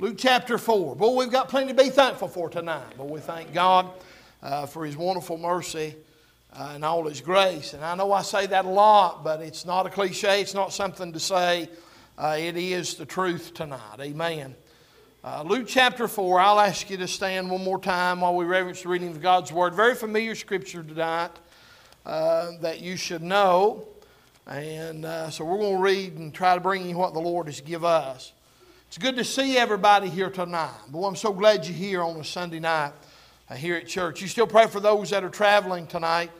Luke chapter 4. Boy, we've got plenty to be thankful for tonight. But we thank God uh, for His wonderful mercy uh, and all His grace. And I know I say that a lot, but it's not a cliche, it's not something to say. Uh, it is the truth tonight. Amen. Uh, Luke chapter 4, I'll ask you to stand one more time while we reverence the reading of God's Word. Very familiar scripture tonight uh, that you should know. And uh, so we're going to read and try to bring you what the Lord has give us. It's good to see everybody here tonight. Boy, I'm so glad you're here on a Sunday night uh, here at church. You still pray for those that are traveling tonight,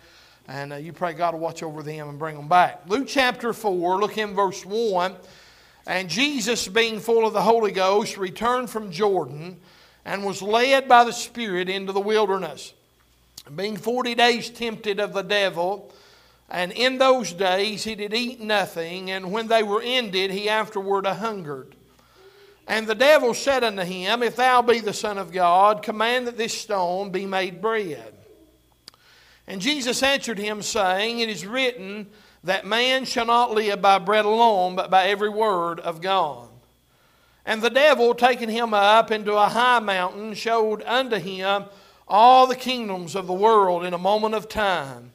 and uh, you pray God will watch over them and bring them back. Luke chapter 4, look in verse 1. And Jesus, being full of the Holy Ghost, returned from Jordan and was led by the Spirit into the wilderness. Being forty days tempted of the devil, and in those days he did eat nothing, and when they were ended, he afterward hungered. And the devil said unto him, If thou be the Son of God, command that this stone be made bread. And Jesus answered him, saying, It is written that man shall not live by bread alone, but by every word of God. And the devil, taking him up into a high mountain, showed unto him all the kingdoms of the world in a moment of time.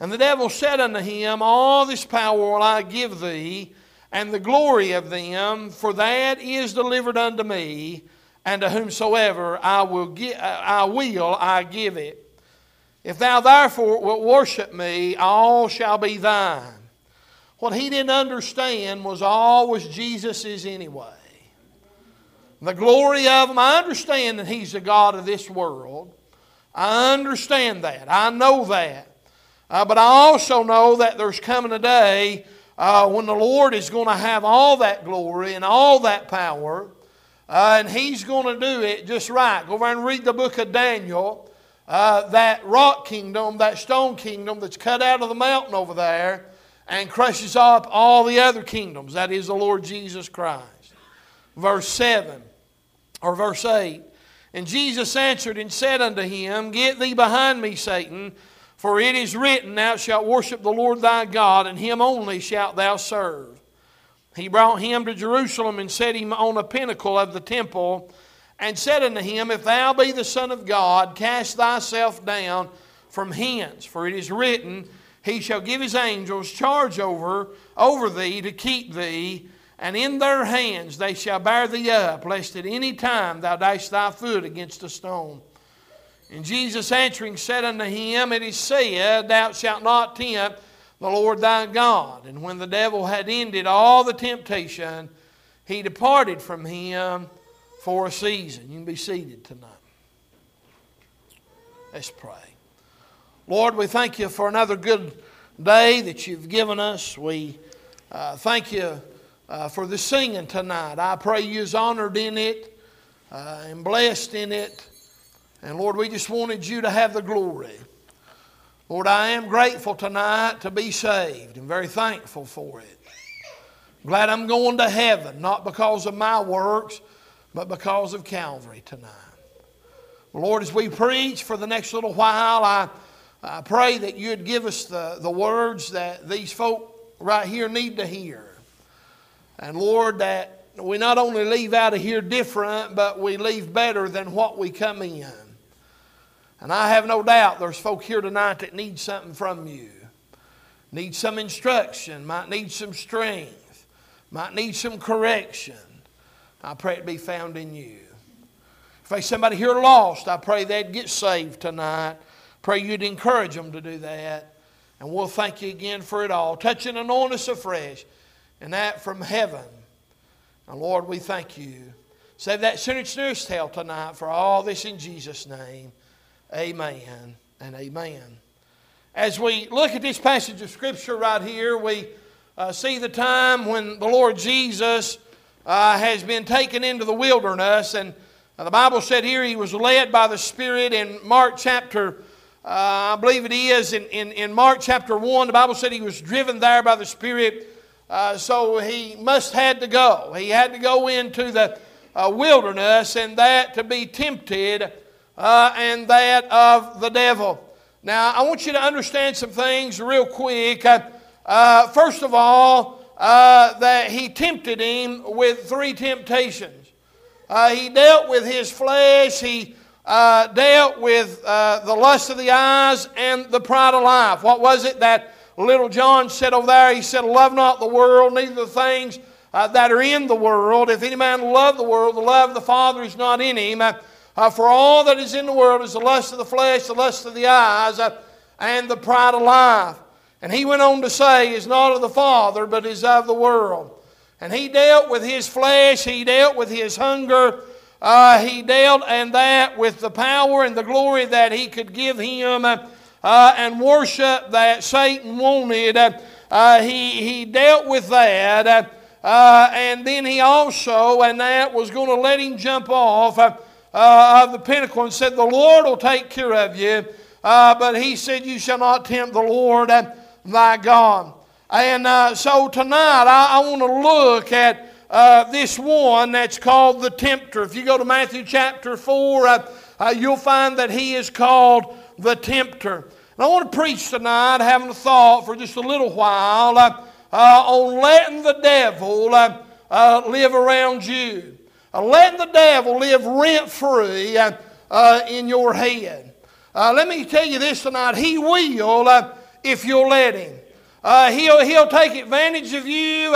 And the devil said unto him, All this power will I give thee and the glory of them, for that is delivered unto me, and to whomsoever I will, gi- I will I give it. If thou therefore wilt worship me, all shall be thine. What he didn't understand was all was Jesus's anyway. The glory of him, I understand that he's the God of this world. I understand that. I know that. Uh, but I also know that there's coming a day uh, when the Lord is going to have all that glory and all that power, uh, and He's going to do it just right. Go over and read the book of Daniel. Uh, that rock kingdom, that stone kingdom that's cut out of the mountain over there and crushes up all the other kingdoms. That is the Lord Jesus Christ. Verse 7 or verse 8. And Jesus answered and said unto him, Get thee behind me, Satan. For it is written, Thou shalt worship the Lord thy God, and him only shalt thou serve. He brought him to Jerusalem and set him on a pinnacle of the temple, and said unto him, If thou be the Son of God, cast thyself down from hence. For it is written, He shall give his angels charge over, over thee to keep thee, and in their hands they shall bear thee up, lest at any time thou dash thy foot against a stone. And Jesus answering said unto him, It is said, Thou shalt not tempt the Lord thy God. And when the devil had ended all the temptation, he departed from him for a season. You can be seated tonight. Let's pray. Lord, we thank you for another good day that you've given us. We uh, thank you uh, for the singing tonight. I pray you is honored in it uh, and blessed in it. And Lord, we just wanted you to have the glory. Lord, I am grateful tonight to be saved and very thankful for it. Glad I'm going to heaven, not because of my works, but because of Calvary tonight. Lord, as we preach for the next little while, I, I pray that you'd give us the, the words that these folk right here need to hear. And Lord, that we not only leave out of here different, but we leave better than what we come in. And I have no doubt there's folk here tonight that need something from you. Need some instruction, might need some strength, might need some correction. I pray it be found in you. If there's somebody here lost, I pray they'd get saved tonight. Pray you'd encourage them to do that. And we'll thank you again for it all. Touch and anoint us afresh. And that from heaven. And Lord, we thank you. Save that sinner's nearest hell tonight for all this in Jesus' name. Amen and amen. As we look at this passage of Scripture right here, we uh, see the time when the Lord Jesus uh, has been taken into the wilderness. And uh, the Bible said here he was led by the Spirit in Mark chapter, uh, I believe it is, in, in, in, Mark chapter 1. The Bible said he was driven there by the Spirit. Uh, so he must had to go. He had to go into the uh, wilderness and that to be tempted uh, and that of the devil. Now, I want you to understand some things real quick. Uh, uh, first of all, uh, that he tempted him with three temptations. Uh, he dealt with his flesh. He dealt with the lust of the eyes and the pride of life. What was it that little John said over there? He said, Love not the world, neither the things uh, that are in the world. If any man love the world, the love of the Father is not in him. Uh, for all that is in the world is the lust of the flesh, the lust of the eyes, uh, and the pride of life. And he went on to say, is not of the Father, but is of the world. And he dealt with his flesh, he dealt with his hunger, uh, he dealt and that with the power and the glory that he could give him uh, and worship that Satan wanted. Uh, he, he dealt with that. Uh, and then he also, and that was going to let him jump off uh, of the pinnacle and said, The Lord will take care of you. but he said, You shall not tempt the Lord thy God. And so tonight I, I want to look at uh, this one that's called the tempter. If you go to Matthew chapter 4, uh, uh, you'll find that he is called the tempter. And I want to preach tonight, having a thought for just a little while uh, uh, on letting the devil uh, live around you. Letting the devil live rent free in your head. let me tell you this tonight. He will if you'll let him. he'll, he'll take advantage of you.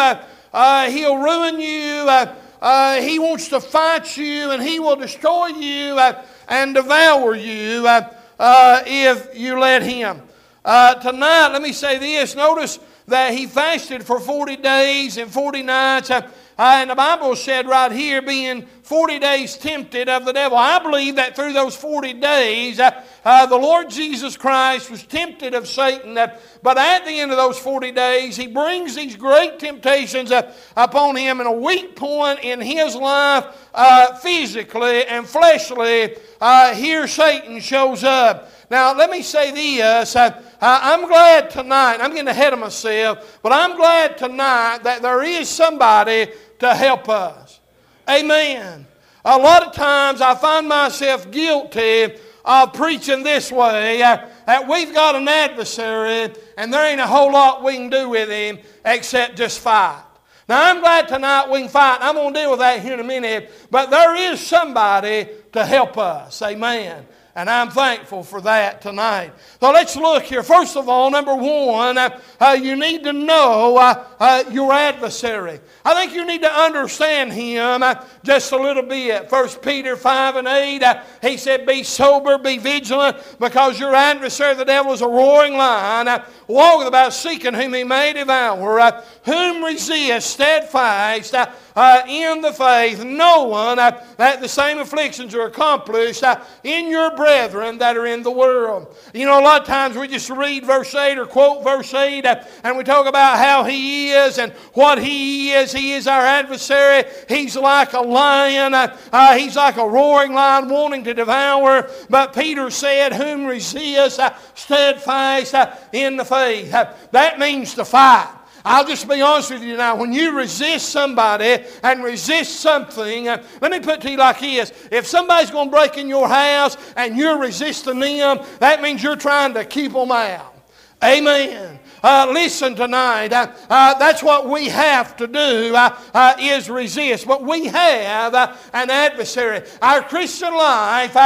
Uh, he'll ruin you. Uh, uh, he wants to fight you and he will destroy you uh, and devour you uh, uh, if you let him. tonight, let me say this. Notice that he fasted for 40 days and 40 nights. Uh, and the Bible said right here, being 40 days tempted of the devil. I believe that through those 40 days, uh, uh, the Lord Jesus Christ was tempted of Satan. but at the end of those 40 days, he brings these great temptations upon him. And a weak point in his life, uh, physically and fleshly, uh, here Satan shows up. Now, let me say this. I'm glad tonight, I'm getting ahead of myself, but I'm glad tonight that there is somebody to help us. Amen. A lot of times I find myself guilty of preaching this way uh, that we've got an adversary and there ain't a whole lot we can do with him except just fight. Now, I'm glad tonight we can fight. I'm going to deal with that here in a minute. But there is somebody to help us. Amen. And I'm thankful for that tonight. So let's look here. First of all, number one, uh, uh, you need to know uh, uh your adversary. I think you need to understand him uh, just a little bit. First Peter 5 and 8, uh, he said, Be sober, be vigilant, because your adversary, the devil, is a roaring lion, walking about seeking whom he may devour, whom resist steadfast uh, in the faith, knowing uh, that the same afflictions are accomplished uh, in your brethren that are in the world. You know, a lot of times we just read verse 8 or quote verse 8 uh, and we talk about how he is and what he is. He is our adversary. He's like a lion, uh, uh, he's like a roaring lion wanting to devour. But Peter said, Whom resist steadfast in the faith. that means to fight. I'll just be honest with you now. When you resist somebody and resist something, uh, let me put it to you like this. If somebody's going to break in your house and you're resisting them, that means you're trying to keep them out. Amen. Uh, listen tonight. Uh, uh, that's what we have to do uh, uh, is resist. But we have uh, an adversary. Our Christian life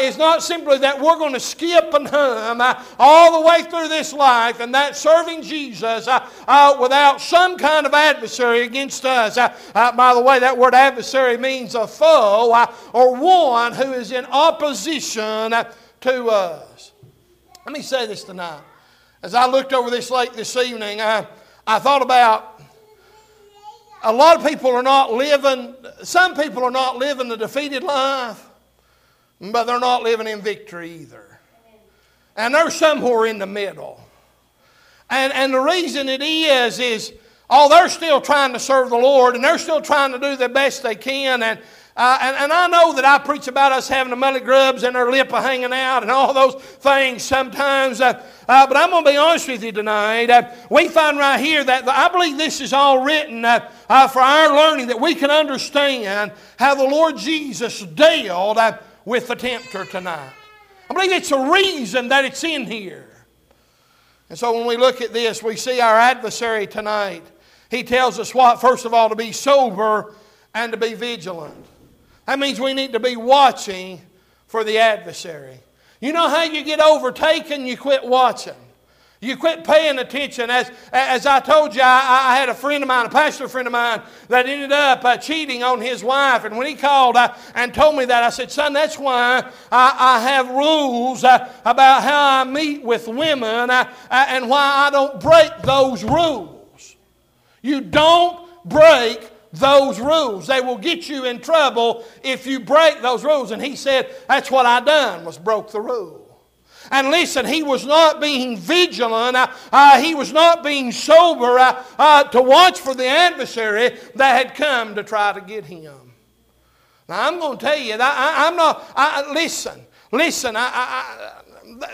is not simply that we're going to skip and hum all the way through this life and that serving Jesus without some kind of adversary against us. by the way, that word adversary means a foe or one who is in opposition to us. Let me say this tonight. As I looked over this lake this evening, I, I thought about a lot of people are not living, some people are not living the defeated life, but they're not living in victory either. And they're somewhere in the middle. And, and the reason it is, is, oh, they're still trying to serve the Lord and they're still trying to do the best they can. And, uh, and, and, I know that I preach about us having the mullet grubs and our lip hanging out and all those things sometimes. Uh, uh, but I'm going to be honest with you tonight. Uh, we find right here that I believe this is all written uh, uh, for our learning that we can understand how the Lord Jesus dealt with the tempter tonight. I believe it's a reason that it's in here. And so when we look at this, we see our adversary tonight. He tells us what? First of all, to be sober and to be vigilant. That means we need to be watching for the adversary. You know how you get overtaken? You quit watching. You quit paying attention. As, as I told you, I, I had a friend of mine, a pastor friend of mine, that ended up uh, cheating on his wife. And when he called uh, and told me that, I said, Son, that's why I, I have rules uh, about how I meet with women uh, uh, and why I don't break those rules. You don't break those rules. They will get you in trouble if you break those rules. And he said, That's what I done, was broke the rule. And listen, he was not being vigilant. Uh, uh, he was not being sober uh, uh, to watch for the adversary that had come to try to get him. Now, I'm going to tell you, I, am not, I, listen, listen, I,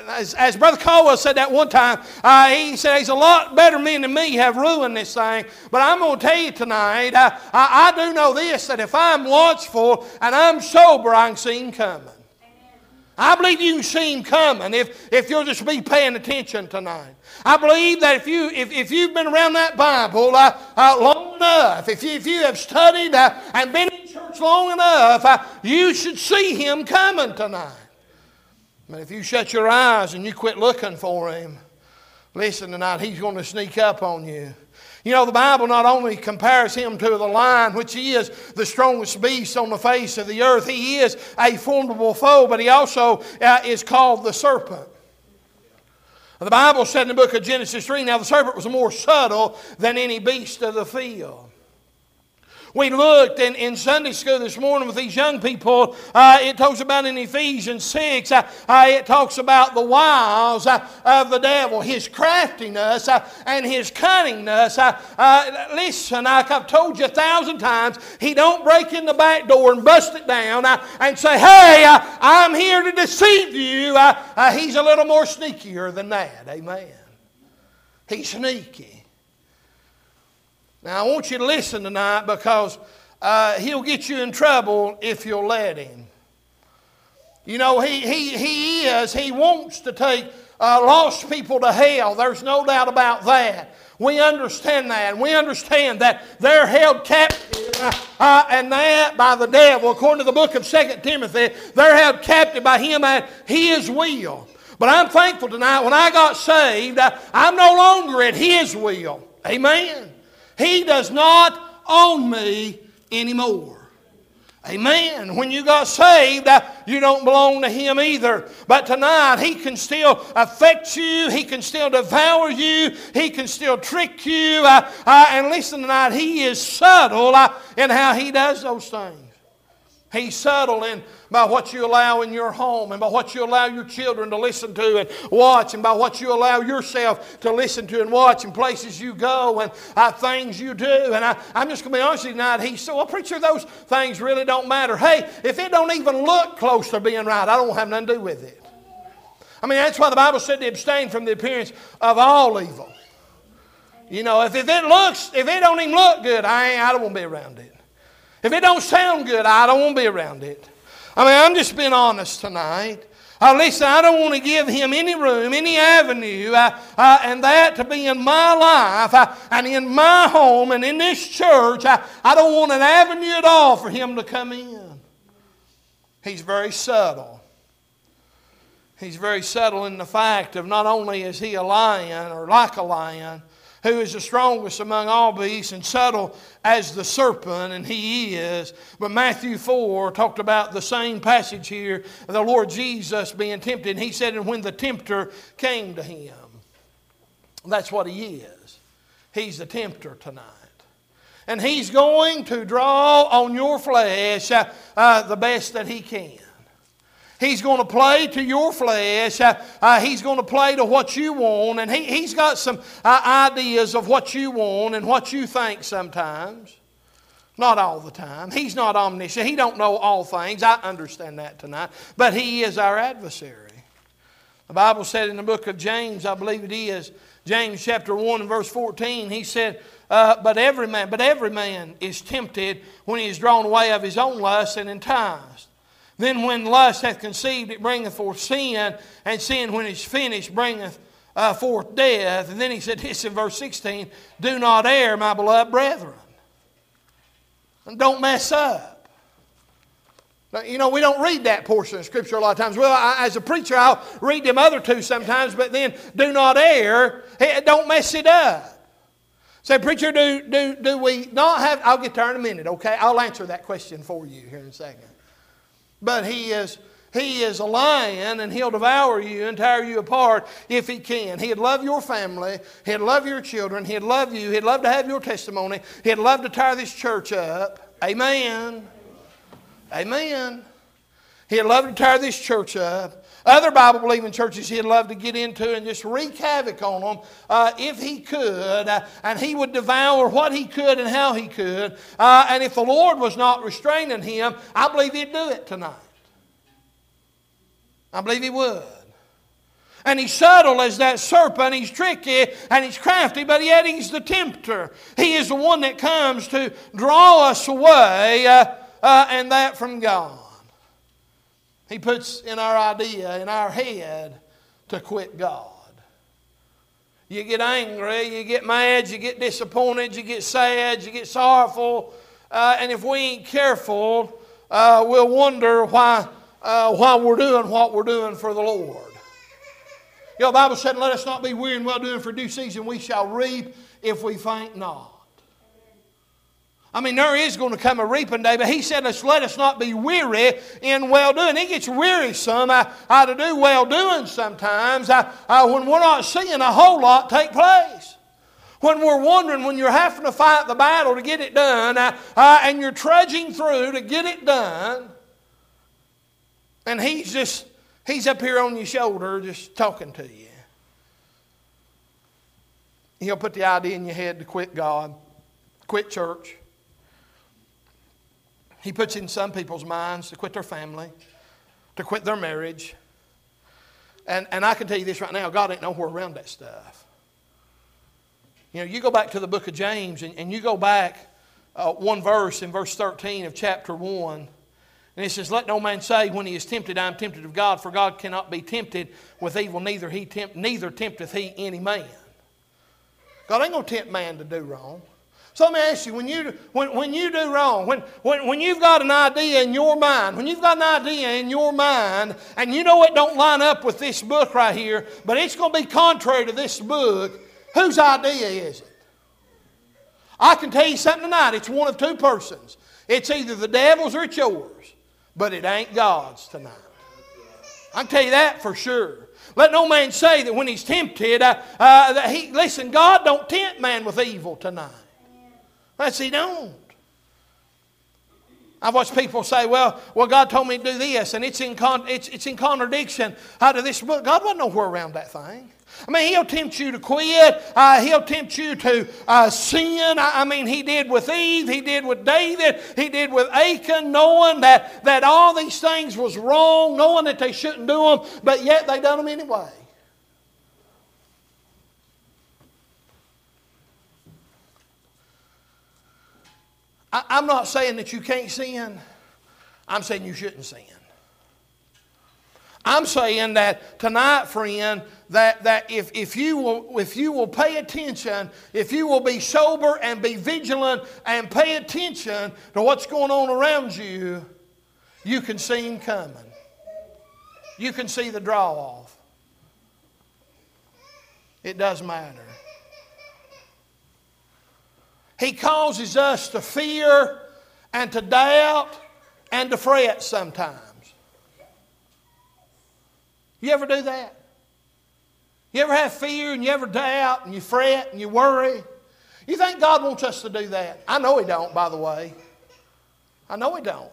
as, as, Brother Caldwell said that one time, uh, he said, There's a lot better men than me have ruined this thing. But I'm going to tell you tonight, uh, I, I, do know this that if I'm watchful and I'm sober, I can see him coming. I believe you can see him coming if, if you'll just be paying attention tonight. I believe that if, you, if, if you've been around that Bible uh, uh, long enough, if you, if you have studied uh, and been in church long enough, uh, you should see him coming tonight. But if you shut your eyes and you quit looking for him, listen tonight, he's going to sneak up on you. You know, the Bible not only compares him to the lion, which he is the strongest beast on the face of the earth, he is a formidable foe, but he also uh, is called the serpent. The Bible said in the book of Genesis 3 now the serpent was more subtle than any beast of the field. We looked in, in Sunday school this morning with these young people. Uh, it talks about in Ephesians 6, uh, uh, it talks about the wiles uh, of the devil, his craftiness uh, and his cunningness. Uh, listen, like I've told you a thousand times, he don't break in the back door and bust it down and say, hey, I'm here to deceive you. he's a little more sneakier than that. Amen. He's sneaky. Now, I want you to listen tonight because uh, he'll get you in trouble if you'll let him. You know, he, he, he is, he wants to take uh, lost people to hell. There's no doubt about that. We understand that. We understand that they're held captive uh, uh, and that by the devil. According to the book of Second Timothy, they're held captive by him at his will. But I'm thankful tonight when I got saved, uh, I'm no longer at his will. Amen. He does not own me anymore. Amen. When you got saved, uh, you don't belong to Him either. But tonight, He can still affect you. He can still devour you. He can still trick you. Uh, uh, and listen tonight, He is subtle uh, in how He does those things. He's subtle in by what you allow in your home and by what you allow your children to listen to and watch and by what you allow yourself to listen to and watch and places you go and uh, things you do. And I, am just going to be honest with you tonight. He said, well, preacher, those things really don't matter. Hey, if it don't even look close to being right, I don't have nothing to do with it. I mean, that's why the Bible said to abstain from the appearance of all evil. You know, if, if it looks, if it don't even look good, I, I don't want to be around it. If it don't sound good, I don't want to be around it. I mean, I'm just being honest tonight. Uh, listen, I don't want to give him any room, any avenue, uh, uh, and that to be in my life uh, and in my home and in this church. Uh, I don't want an avenue at all for him to come in. He's very subtle. He's very subtle in the fact of not only is he a lion or like a lion, who is the strongest among all beasts and subtle as the serpent, and he is. But Matthew 4 talked about the same passage here, the Lord Jesus being tempted. And he said, And when the tempter came to him, that's what he is. He's the tempter tonight. And he's going to draw on your flesh uh, uh, the best that he can. He's going to play to your flesh. Uh, uh, he's going to play to what you want. And he, he's got some uh, ideas of what you want and what you think sometimes. Not all the time. He's not omniscient. He don't know all things. I understand that tonight. But he is our adversary. The Bible said in the book of James, I believe it is, James chapter 1 and verse 14, he said, uh, but every man, but every man is tempted when he is drawn away of his own lust and enticed. Then when lust hath conceived, it bringeth forth sin, and sin, when it's finished, bringeth uh, forth death. And then he said this in verse 16 Do not err, my beloved brethren. And don't mess up. You know, we don't read that portion of Scripture a lot of times. Well, I, as a preacher, I'll read them other two sometimes, but then do not err. Hey, don't mess it up. Say, preacher, do, do, do we not have, I'll get there in a minute, okay? I'll answer that question for you here in a second. But he is, he is a lion and he'll devour you and tear you apart if he can. He'd love your family. He'd love your children. He'd love you. He'd love to have your testimony. He'd love to tear this church up. Amen. Amen. He'd love to tear this church up. Other Bible believing churches he'd love to get into and just wreak havoc on them uh, if he could. Uh, and he would devour what he could and how he could. Uh, and if the Lord was not restraining him, I believe he'd do it tonight. I believe he would. And he's subtle as that serpent. He's tricky and he's crafty, but yet he's the tempter. He is the one that comes to draw us away, uh, uh, and that from God. He puts in our idea, in our head, to quit God. You get angry, you get mad, you get disappointed, you get sad, you get sorrowful, uh, and if we ain't careful, uh, we'll wonder why, uh, why we're doing what we're doing for the Lord. You know, the Bible said, Let us not be weary in well doing, for due season we shall reap if we faint not. I mean, there is going to come a reaping day, but he said, us, let us not be weary in well doing. It gets wearisome uh, to do well doing sometimes when we're not seeing a whole lot take place. When we're wondering, when you're having to fight the battle to get it done, and you're trudging through to get it done, and he's just, he's up here on your shoulder just talking to you. He'll put the idea in your head to quit God, quit church he puts in some people's minds to quit their family, to quit their marriage. And, and I can tell you this right now God ain't nowhere around that stuff. You know, you go back to the book of James and, and you go back uh, one verse in verse 13 of chapter 1. And it says, Let no man say when he is tempted, I am tempted of God, for God cannot be tempted with evil, neither, he tempt, neither tempteth he any man. God ain't going to tempt man to do wrong. So let me ask you, when you, when, when you do wrong, when, when, when you've got an idea in your mind, when you've got an idea in your mind, and you know it don't line up with this book right here, but it's going to be contrary to this book, whose idea is it? I can tell you something tonight. It's one of two persons. It's either the devil's or it's yours, but it ain't God's tonight. I can tell you that for sure. Let no man say that when he's tempted, uh, uh, that he listen. God don't tempt man with evil tonight. Yes, He don't. I've watched people say, well, well, God told me to do this, and it's in, con- it's, it's in contradiction out of this book. God wasn't nowhere around that thing. I mean, He'll tempt you to quit. Uh, he'll tempt you to uh, sin. I, I, mean, He did with Eve. He did with David. He did with Achan, knowing that, that all these things was wrong, knowing that they shouldn't do them, but yet they done them anyway. I, I'm not saying that you can't sin. I'm saying you shouldn't sin. I'm saying that tonight, friend, that, that if, if, you will, if you will pay attention, if you will be sober and be vigilant and pay attention to what's going on around you, you can see him coming. You can see the draw off. It does matter. He causes us to fear and to doubt and to fret sometimes. You ever do that? You ever have fear and you ever doubt and you fret and you worry? You think God wants us to do that? I know He don't, by the way. I know He don't.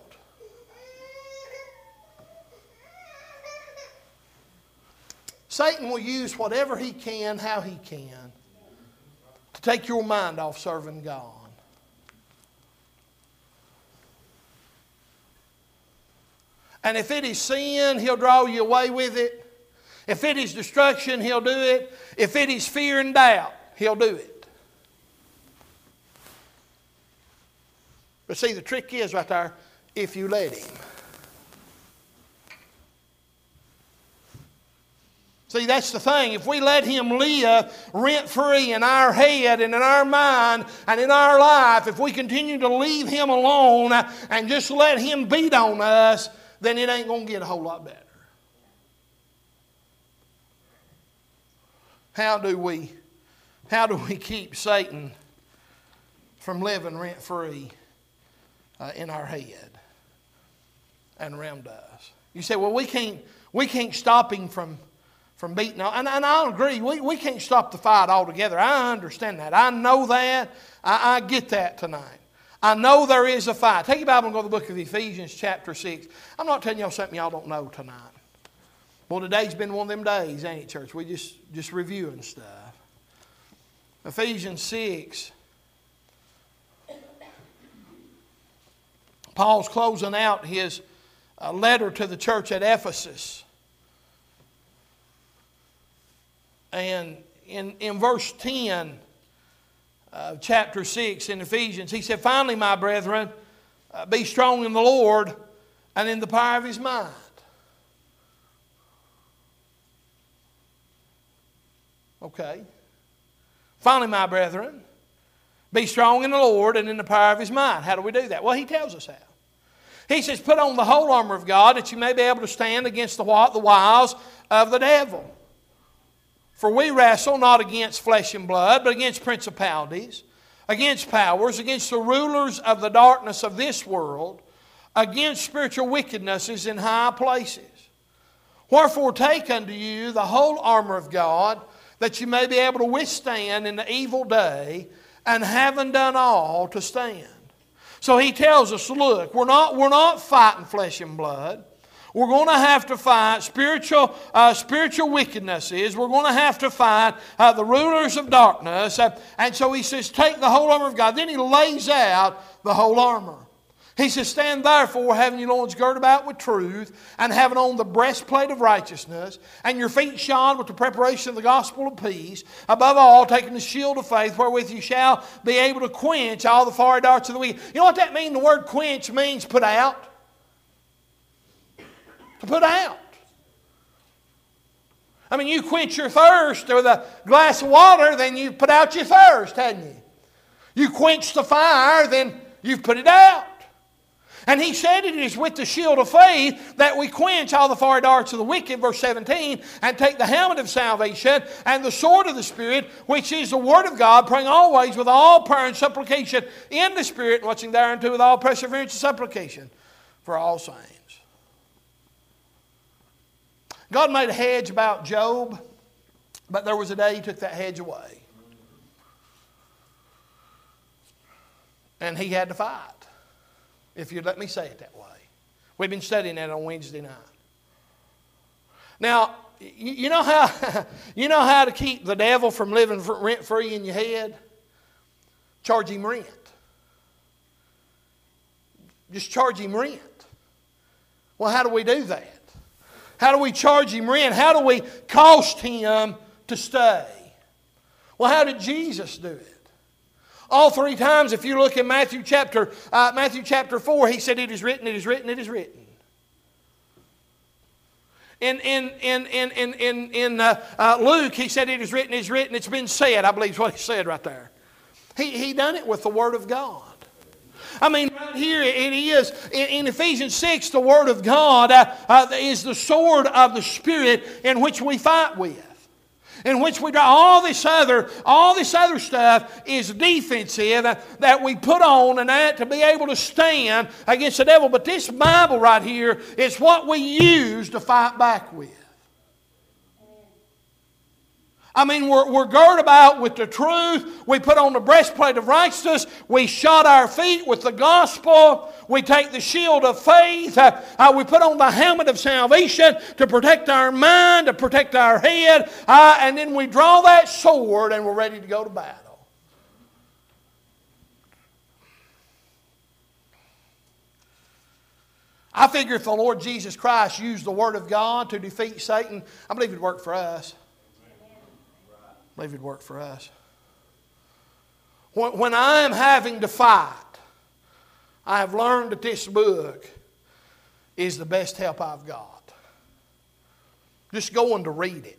Satan will use whatever he can, how he can, to take your mind off serving God. And if it is sin, he'll draw you away with it. If it is destruction, he'll do it. If it is fear and doubt, he'll do it. But see, the trick is right there if you let him. See, that's the thing. If we let Him live rent free in our head and in our mind and in our life, if we continue to leave Him alone and just let Him beat on us, then it ain't going to get a whole lot better. How do we, how do we keep Satan from living rent free uh, in our head and around us? You say, well, we can't, we can't stop him from from beating on. And, and I agree, we, we can't stop the fight altogether. I understand that. I know that. I, I get that tonight. I know there is a fight. Take your Bible and go to the book of Ephesians, chapter 6. I'm not telling y'all something y'all don't know tonight. Well, today's been one of them days, ain't it, church? We just just reviewing stuff. Ephesians 6. Paul's closing out his uh, letter to the church at Ephesus. And in, in verse 10 of chapter 6 in Ephesians, he said, Finally, my brethren, uh, be strong in the Lord and in the power of his mind. Okay. Finally, my brethren, be strong in the Lord and in the power of his mind. How do we do that? Well, he tells us how. He says, Put on the whole armor of God that you may be able to stand against the what? The wiles of the devil. For we wrestle not against flesh and blood, but against principalities, against powers, against the rulers of the darkness of this world, against spiritual wickednesses in high places. Wherefore, take unto you the whole armor of God, that you may be able to withstand in the evil day, and having done all, to stand. So he tells us look, we're not, we're not fighting flesh and blood. We're going to have to fight spiritual, uh, spiritual wickednesses. We're going to have to fight uh, the rulers of darkness. Uh, and so he says, take the whole armor of God. Then he lays out the whole armor. He says, Stand therefore, having your loins girt about with truth, and having on the breastplate of righteousness, and your feet shod with the preparation of the gospel of peace. Above all, taking the shield of faith, wherewith you shall be able to quench all the fiery darts of the wicked. You know what that means? The word quench means put out to put out. I mean, you quench your thirst with a glass of water, then you put out your thirst, hadn't you? You quench the fire, then you've put it out. And he said it is with the shield of faith that we quench all the fiery darts of the wicked, verse 17, and take the helmet of salvation and the sword of the Spirit, which is the word of God, praying always with all prayer and supplication in the Spirit, watching thereunto with all perseverance and supplication for all saints. God made a hedge about Job, but there was a day He took that hedge away. And He had to fight, if you'd let me say it that way. We've been studying that on Wednesday night. Now, you know how, you know how to keep the devil from living rent free in your head? Charge him rent. Just charge him rent. Well, how do we do that? How do we charge him rent? How do we cost him to stay? Well, how did Jesus do it? All three times, if you look in Matthew chapter, uh, Matthew chapter 4, he said, It is written, it is written, it is written. In, in, in, in, in, in, in uh, uh, Luke, he said, It is written, it is written, it's been said, I believe is what he said right there. He, he done it with the Word of God. I mean, right here it is in, Ephesians 6, the Word of God uh, uh, is the sword of the Spirit in which we fight with. In which we draw all this other, all this other stuff is defensive that we put on and that to be able to stand against the devil. But this Bible right here is what we use to fight back with. I mean, we're, we're girded about with the truth. We put on the breastplate of righteousness. We shod our feet with the gospel. We take the shield of faith. Uh, uh, we put on the helmet of salvation to protect our mind, to protect our head. Uh, and then we draw that sword and we're ready to go to battle. I figure if the Lord Jesus Christ used the Word of God to defeat Satan, I believe it'd work for us believe it'd work for us. When I am having to fight, I have learned that this book is the best help I've got. Just going to read it.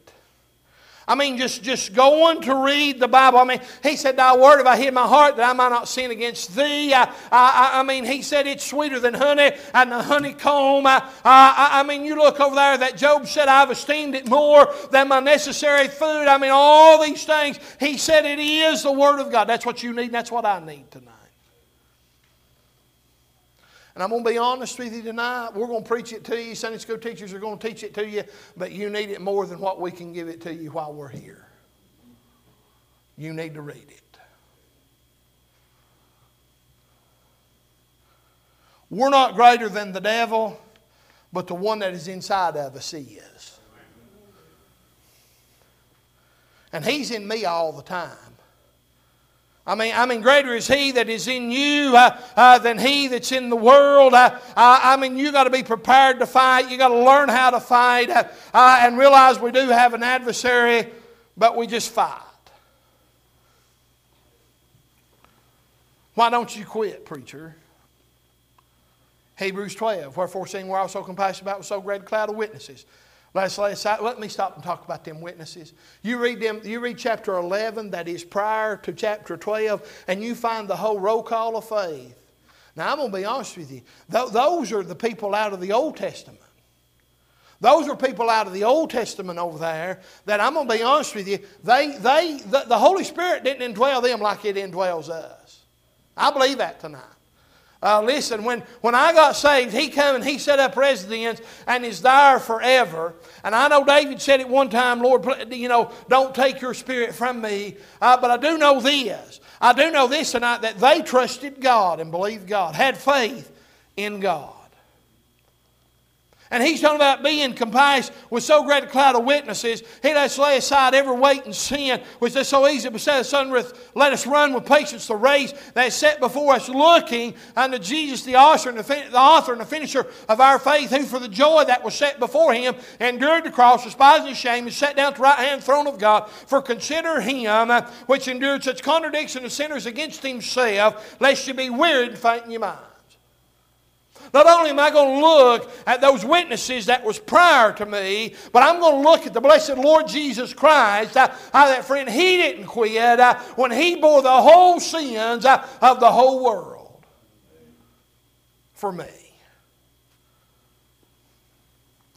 I mean, just, just going to read the Bible. I mean, he said, Thy word have I hid my heart that I might not sin against thee. I, I, I mean, he said, It's sweeter than honey and the honeycomb. I, I, I mean, you look over there that Job said, I've esteemed it more than my necessary food. I mean, all these things. He said, It is the word of God. That's what you need, that's what I need tonight. And I'm going to be honest with you tonight. We're going to preach it to you. Sunday school teachers are going to teach it to you, but you need it more than what we can give it to you while we're here. You need to read it. We're not greater than the devil, but the one that is inside of us is. And he's in me all the time. I mean, I mean, greater is He that is in you uh, uh, than He that's in the world. Uh, I mean, you got to be prepared to fight. You got to learn how to fight uh, uh, and realize we do have an adversary, but we just fight. Why don't you quit, preacher? Hebrews 12. Wherefore, seeing we're also compassionate about with so great a cloud of witnesses, Let's aside. Let me stop and talk about them witnesses. You read them. You read chapter 11, that is prior to chapter 12, and you find the whole roll call of faith. Now I'm going to be honest with you. Those are the people out of the Old Testament. Those are people out of the Old Testament over there that I'm going to be honest with you. They, they, the, the Holy Spirit didn't indwell them like it indwells us. I believe that tonight. Uh, listen, when, when I got saved, he come and he set up residence and is there forever. And I know David said it one time, Lord, you know, don't take your spirit from me. Uh, but I do know this. I do know this tonight that they trusted God and believed God, had faith in God. And he's talking about being compassed with so great a cloud of witnesses. He lets lay aside every weight and sin which is so easy beset us under. Let us run with patience the race that is set before us, looking unto Jesus, the author, and the, fin- the author and the finisher of our faith, who for the joy that was set before him endured the cross, despising his shame, and sat down at the right hand throne of God. For consider him uh, which endured such contradiction of sinners against himself, lest you be wearied and faint in your mind. Not only am I going to look at those witnesses that was prior to me, but I'm going to look at the blessed Lord Jesus Christ. How that friend, He didn't quit uh, when He bore the whole sins uh, of the whole world for me.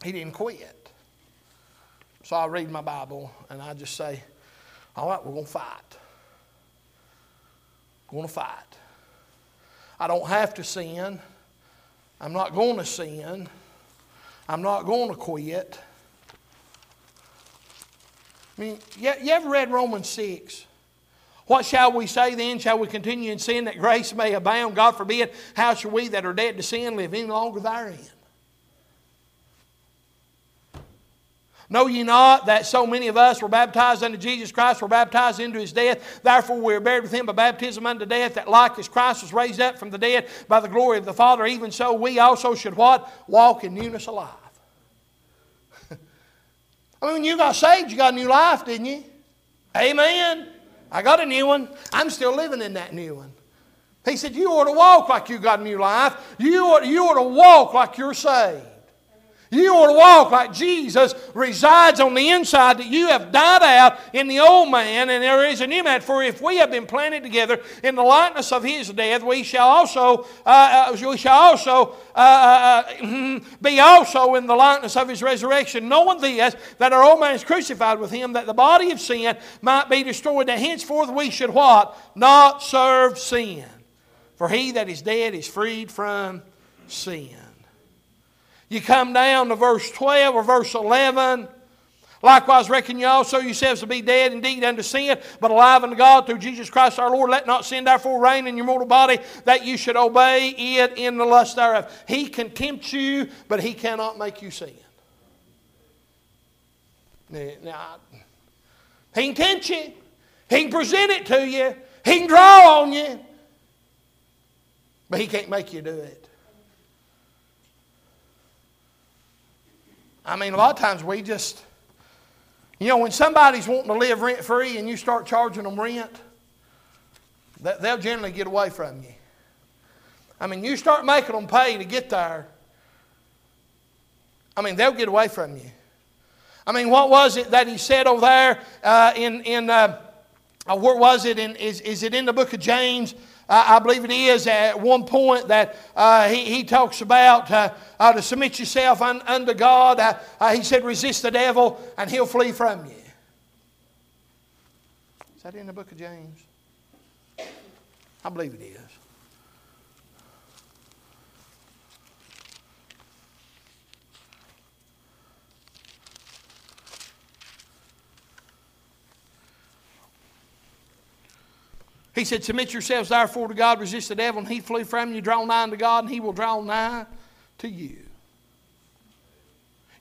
He didn't quit. So I read my Bible and I just say, all right, we're going to fight. We're going to fight. I don't have to sin. I'm not going to sin. I'm not going to quit. I mean, you, you ever read Romans 6? What shall we say then? Shall we continue in sin that grace may abound? God forbid. How shall we that are dead to sin live any longer therein? Know ye not that so many of us were baptized unto Jesus Christ, were baptized into his death? Therefore we are buried with him by baptism unto death, that like as Christ was raised up from the dead by the glory of the Father, even so we also should what? Walk in newness of life. I mean, when you got saved, you got a new life, didn't you? Amen. I got a new one. I'm still living in that new one. He said, You ought to walk like you got a new life. You ought, you ought to walk like you're saved. You ought to walk like Jesus resides on the inside, that you have died out in the old man, and there is a new man. For if we have been planted together in the likeness of his death, we shall also, uh, uh, we shall also uh, uh, uh be also in the likeness of his resurrection, knowing this, that our old man is crucified with him, that the body of sin might be destroyed, that henceforth we should what? Not serve sin. For he that is dead is freed from sin. You come down to verse 12 or verse 11. Likewise, reckon you also yourselves to be dead indeed unto sin, but alive unto God through Jesus Christ our Lord. Let not sin therefore reign in your mortal body, that you should obey it in the lust thereof. He can tempt you, but he cannot make you sin. Now, he can tempt you. He can present it to you. He can draw on you. But he can't make you do it. I mean, a lot of times we just, you know, when somebody's wanting to live rent free and you start charging them rent, they'll generally get away from you. I mean, you start making them pay to get there, I mean, they'll get away from you. I mean, what was it that he said over there uh, in, in uh, uh, where was it? In, is, is it in the book of James? I believe it is at one point that uh, he, he talks about uh, uh, to submit yourself un, unto God. he said, resist the devil and he'll flee from you. Is that in the book of James? I believe it is. He said, Submit yourselves therefore to God, resist the devil, and he flee from you. Draw nigh unto God, and he will draw nigh to you.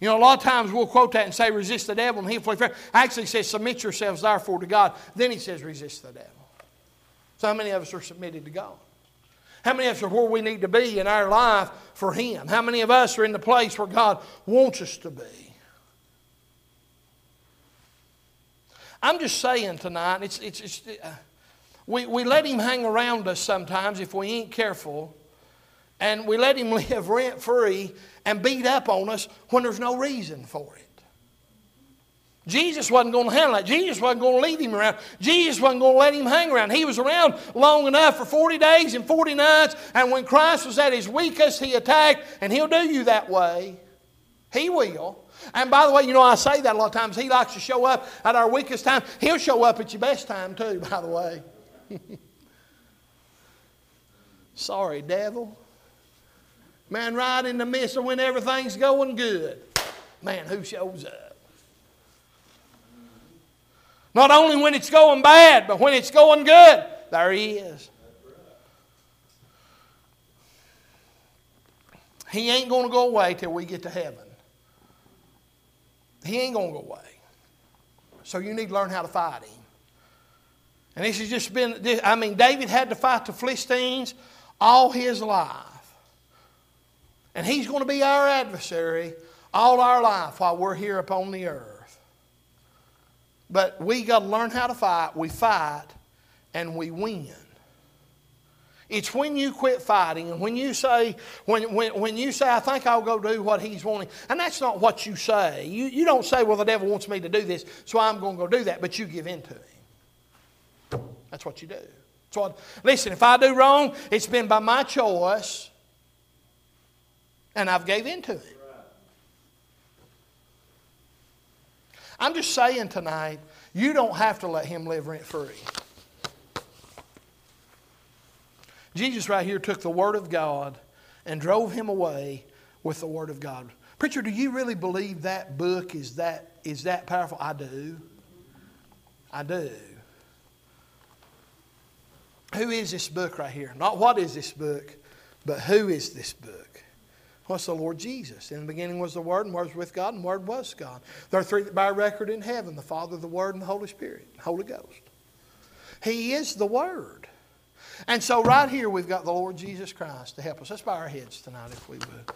You know, a lot of times we'll quote that and say, resist the devil and he'll flee from you. Actually, says, submit yourselves therefore to God. Then he says, resist the devil. So, how many of us are submitted to God? How many of us are where we need to be in our life for Him? How many of us are in the place where God wants us to be? I'm just saying tonight, it's, it's, it's uh, we, we let Him hang around us sometimes if we ain't careful, and we let Him live rent free and beat up on us when there's no reason for it. Jesus wasn't going to handle that. Jesus wasn't going to leave him around. Jesus wasn't going to let him hang around. He was around long enough for 40 days and 40 nights, and when Christ was at his weakest, he attacked, and he'll do you that way. He will. And by the way, you know, I say that a lot of times. He likes to show up at our weakest time. He'll show up at your best time, too, by the way. Sorry, devil. Man, right in the midst of when everything's going good, man, who shows up? Not only when it's going bad, but when it's going good, there he is. He ain't going to go away till we get to heaven. He ain't going to go away. So you need to learn how to fight him. And this has just been, I mean, David had to fight the Philistines all his life. And he's going to be our adversary all our life while we're here upon the earth. But we got to learn how to fight. We fight and we win. It's when you quit fighting and when you say, when, when, when you say, I think I'll go do what he's wanting, and that's not what you say. You, you don't say, well, the devil wants me to do this, so I'm going to go do that, but you give in to him. That's what you do. That's what, listen, if I do wrong, it's been by my choice, and I've gave in to it. I'm just saying tonight, you don't have to let him live rent free. Jesus, right here, took the Word of God and drove him away with the Word of God. Preacher, do you really believe that book is that, is that powerful? I do. I do. Who is this book right here? Not what is this book, but who is this book? What's the Lord Jesus? In the beginning was the Word, and Word was with God, and Word was God. There are three by record in heaven the Father, the Word, and the Holy Spirit, Holy Ghost. He is the Word. And so, right here, we've got the Lord Jesus Christ to help us. Let's bow our heads tonight, if we would.